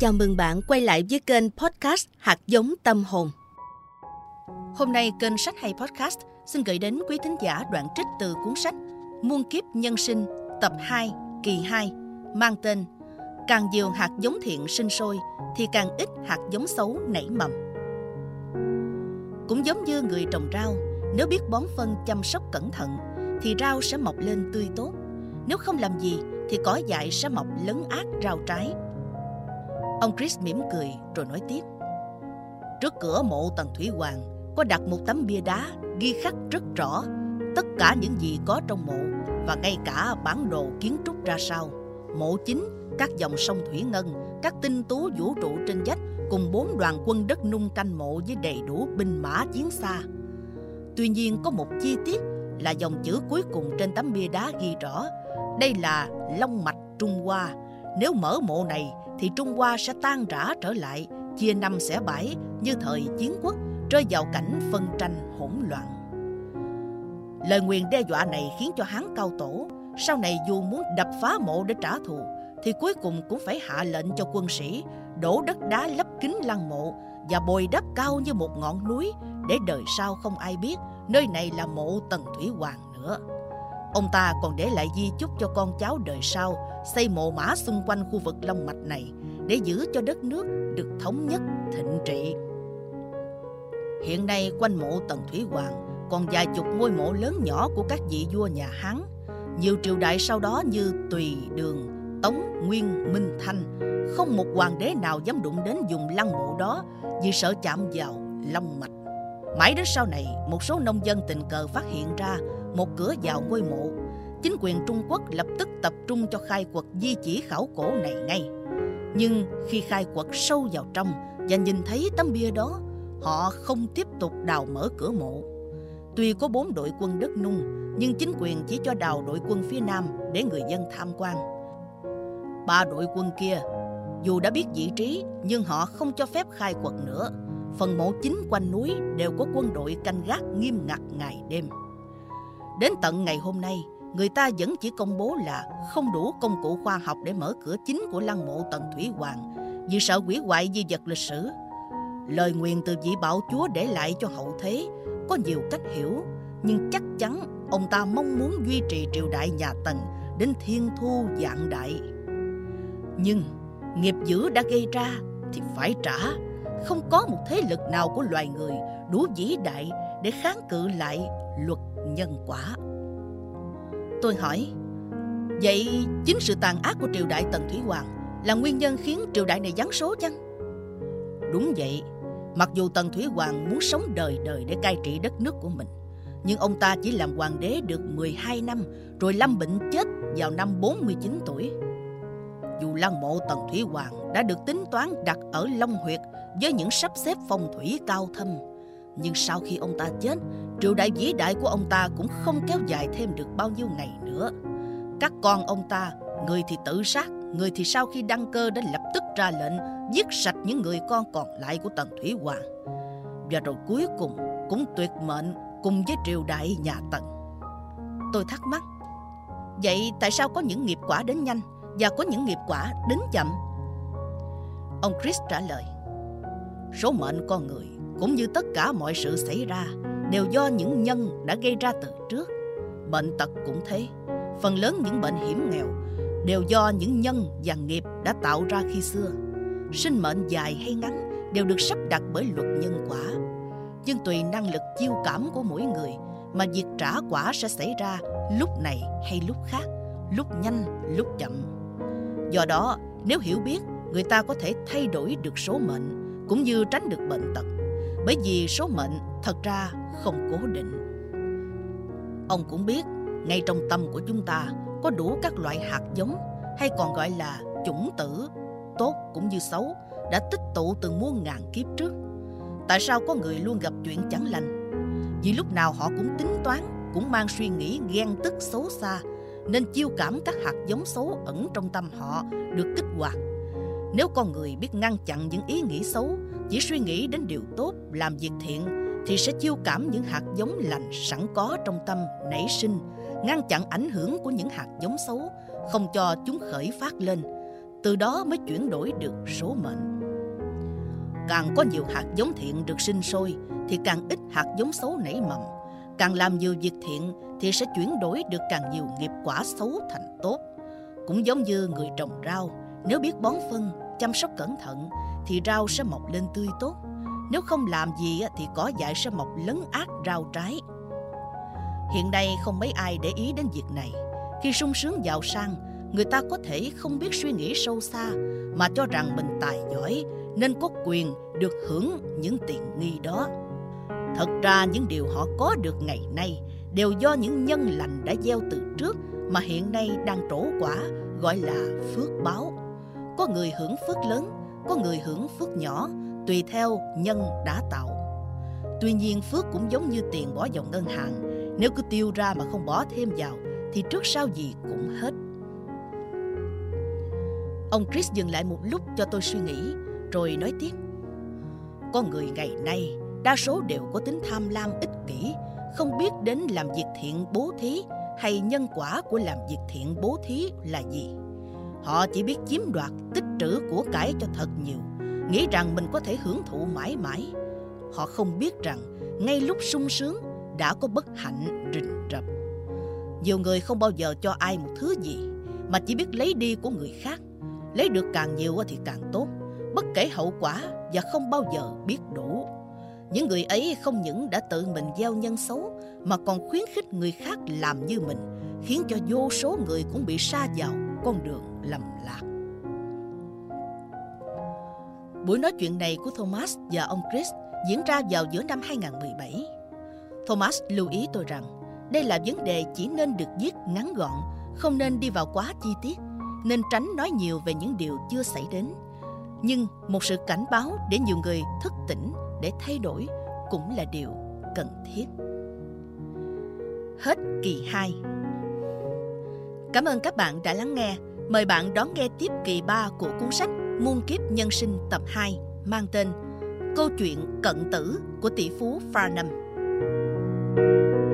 Chào mừng bạn quay lại với kênh podcast Hạt giống tâm hồn. Hôm nay kênh Sách hay Podcast xin gửi đến quý thính giả đoạn trích từ cuốn sách Muôn kiếp nhân sinh tập 2 kỳ 2 mang tên Càng nhiều hạt giống thiện sinh sôi thì càng ít hạt giống xấu nảy mầm. Cũng giống như người trồng rau, nếu biết bón phân chăm sóc cẩn thận thì rau sẽ mọc lên tươi tốt. Nếu không làm gì thì cỏ dại sẽ mọc lấn át rau trái. Ông Chris mỉm cười rồi nói tiếp. Trước cửa mộ Tần Thủy Hoàng có đặt một tấm bia đá ghi khắc rất rõ tất cả những gì có trong mộ và ngay cả bản đồ kiến trúc ra sao. Mộ chính, các dòng sông Thủy Ngân, các tinh tú vũ trụ trên dách cùng bốn đoàn quân đất nung canh mộ với đầy đủ binh mã chiến xa. Tuy nhiên có một chi tiết là dòng chữ cuối cùng trên tấm bia đá ghi rõ đây là Long Mạch Trung Hoa. Nếu mở mộ này thì Trung Hoa sẽ tan rã trở lại, chia năm xẻ bảy như thời chiến quốc, rơi vào cảnh phân tranh hỗn loạn. Lời nguyền đe dọa này khiến cho Hán cao tổ sau này dù muốn đập phá mộ để trả thù thì cuối cùng cũng phải hạ lệnh cho quân sĩ đổ đất đá lấp kín lăng mộ và bồi đắp cao như một ngọn núi để đời sau không ai biết nơi này là mộ Tần Thủy Hoàng nữa. Ông ta còn để lại di chúc cho con cháu đời sau xây mộ mã xung quanh khu vực Long Mạch này để giữ cho đất nước được thống nhất thịnh trị. Hiện nay quanh mộ Tần Thủy Hoàng còn vài chục ngôi mộ lớn nhỏ của các vị vua nhà Hán. Nhiều triều đại sau đó như Tùy, Đường, Tống, Nguyên, Minh, Thanh không một hoàng đế nào dám đụng đến dùng lăng mộ đó vì sợ chạm vào long mạch. Mãi đến sau này, một số nông dân tình cờ phát hiện ra một cửa vào ngôi mộ. Chính quyền Trung Quốc lập tức tập trung cho khai quật di chỉ khảo cổ này ngay. Nhưng khi khai quật sâu vào trong và nhìn thấy tấm bia đó, họ không tiếp tục đào mở cửa mộ. Tuy có bốn đội quân đất nung, nhưng chính quyền chỉ cho đào đội quân phía nam để người dân tham quan. Ba đội quân kia, dù đã biết vị trí, nhưng họ không cho phép khai quật nữa. Phần mộ chính quanh núi đều có quân đội canh gác nghiêm ngặt ngày đêm. Đến tận ngày hôm nay, người ta vẫn chỉ công bố là không đủ công cụ khoa học để mở cửa chính của lăng mộ Tần Thủy Hoàng vì sợ quỷ hoại di vật lịch sử. Lời nguyền từ vị bảo chúa để lại cho hậu thế có nhiều cách hiểu, nhưng chắc chắn ông ta mong muốn duy trì triều đại nhà Tần đến thiên thu dạng đại. Nhưng nghiệp dữ đã gây ra thì phải trả. Không có một thế lực nào của loài người đủ vĩ đại để kháng cự lại luật nhân quả. Tôi hỏi, vậy chính sự tàn ác của triều đại Tần Thủy Hoàng là nguyên nhân khiến triều đại này giáng số chăng? Đúng vậy, mặc dù Tần Thủy Hoàng muốn sống đời đời để cai trị đất nước của mình, nhưng ông ta chỉ làm hoàng đế được 12 năm rồi lâm bệnh chết vào năm 49 tuổi. Dù lăng mộ Tần Thủy Hoàng đã được tính toán đặt ở Long Huyệt với những sắp xếp phong thủy cao thâm, nhưng sau khi ông ta chết, triều đại vĩ đại của ông ta cũng không kéo dài thêm được bao nhiêu ngày nữa. Các con ông ta, người thì tự sát, người thì sau khi đăng cơ đã lập tức ra lệnh giết sạch những người con còn lại của Tần Thủy Hoàng. Và rồi cuối cùng cũng tuyệt mệnh cùng với triều đại nhà Tần. Tôi thắc mắc, vậy tại sao có những nghiệp quả đến nhanh và có những nghiệp quả đến chậm? Ông Chris trả lời, số mệnh con người cũng như tất cả mọi sự xảy ra đều do những nhân đã gây ra từ trước. Bệnh tật cũng thế, phần lớn những bệnh hiểm nghèo đều do những nhân và nghiệp đã tạo ra khi xưa. Sinh mệnh dài hay ngắn đều được sắp đặt bởi luật nhân quả. Nhưng tùy năng lực chiêu cảm của mỗi người mà việc trả quả sẽ xảy ra lúc này hay lúc khác, lúc nhanh, lúc chậm. Do đó, nếu hiểu biết, người ta có thể thay đổi được số mệnh cũng như tránh được bệnh tật. Bởi vì số mệnh thật ra không cố định. Ông cũng biết, ngay trong tâm của chúng ta có đủ các loại hạt giống hay còn gọi là chủng tử, tốt cũng như xấu, đã tích tụ từ muôn ngàn kiếp trước. Tại sao có người luôn gặp chuyện chẳng lành? Vì lúc nào họ cũng tính toán, cũng mang suy nghĩ ghen tức xấu xa, nên chiêu cảm các hạt giống xấu ẩn trong tâm họ được kích hoạt. Nếu con người biết ngăn chặn những ý nghĩ xấu, chỉ suy nghĩ đến điều tốt, làm việc thiện, thì sẽ chiêu cảm những hạt giống lành sẵn có trong tâm nảy sinh, ngăn chặn ảnh hưởng của những hạt giống xấu, không cho chúng khởi phát lên. từ đó mới chuyển đổi được số mệnh. Càng có nhiều hạt giống thiện được sinh sôi thì càng ít hạt giống xấu nảy mầm. Càng làm nhiều việc thiện thì sẽ chuyển đổi được càng nhiều nghiệp quả xấu thành tốt. Cũng giống như người trồng rau, nếu biết bón phân, chăm sóc cẩn thận thì rau sẽ mọc lên tươi tốt. Nếu không làm gì thì cỏ dại sẽ mọc lấn át rau trái. Hiện nay không mấy ai để ý đến việc này. Khi sung sướng giàu sang, người ta có thể không biết suy nghĩ sâu xa mà cho rằng mình tài giỏi nên có quyền được hưởng những tiện nghi đó. Thật ra những điều họ có được ngày nay đều do những nhân lành đã gieo từ trước mà hiện nay đang trổ quả gọi là phước báo. Có người hưởng phước lớn, có người hưởng phước nhỏ, tùy theo nhân đã tạo. Tuy nhiên phước cũng giống như tiền bỏ vào ngân hàng, nếu cứ tiêu ra mà không bỏ thêm vào thì trước sau gì cũng hết. Ông Chris dừng lại một lúc cho tôi suy nghĩ, rồi nói tiếp. Con người ngày nay đa số đều có tính tham lam ích kỷ, không biết đến làm việc thiện bố thí hay nhân quả của làm việc thiện bố thí là gì. Họ chỉ biết chiếm đoạt, tích trữ của cải cho thật nhiều, nghĩ rằng mình có thể hưởng thụ mãi mãi. Họ không biết rằng ngay lúc sung sướng đã có bất hạnh rình rập. Nhiều người không bao giờ cho ai một thứ gì, mà chỉ biết lấy đi của người khác. Lấy được càng nhiều thì càng tốt, bất kể hậu quả và không bao giờ biết đủ. Những người ấy không những đã tự mình gieo nhân xấu mà còn khuyến khích người khác làm như mình, khiến cho vô số người cũng bị sa vào con đường lầm lạc. Buổi nói chuyện này của Thomas và ông Chris diễn ra vào giữa năm 2017. Thomas lưu ý tôi rằng đây là vấn đề chỉ nên được viết ngắn gọn, không nên đi vào quá chi tiết, nên tránh nói nhiều về những điều chưa xảy đến. Nhưng một sự cảnh báo để nhiều người thức tỉnh để thay đổi cũng là điều cần thiết. Hết kỳ 2 Cảm ơn các bạn đã lắng nghe. Mời bạn đón nghe tiếp kỳ 3 của cuốn sách Muôn kiếp nhân sinh tập 2 mang tên Câu chuyện cận tử của tỷ phú Farnham. thank you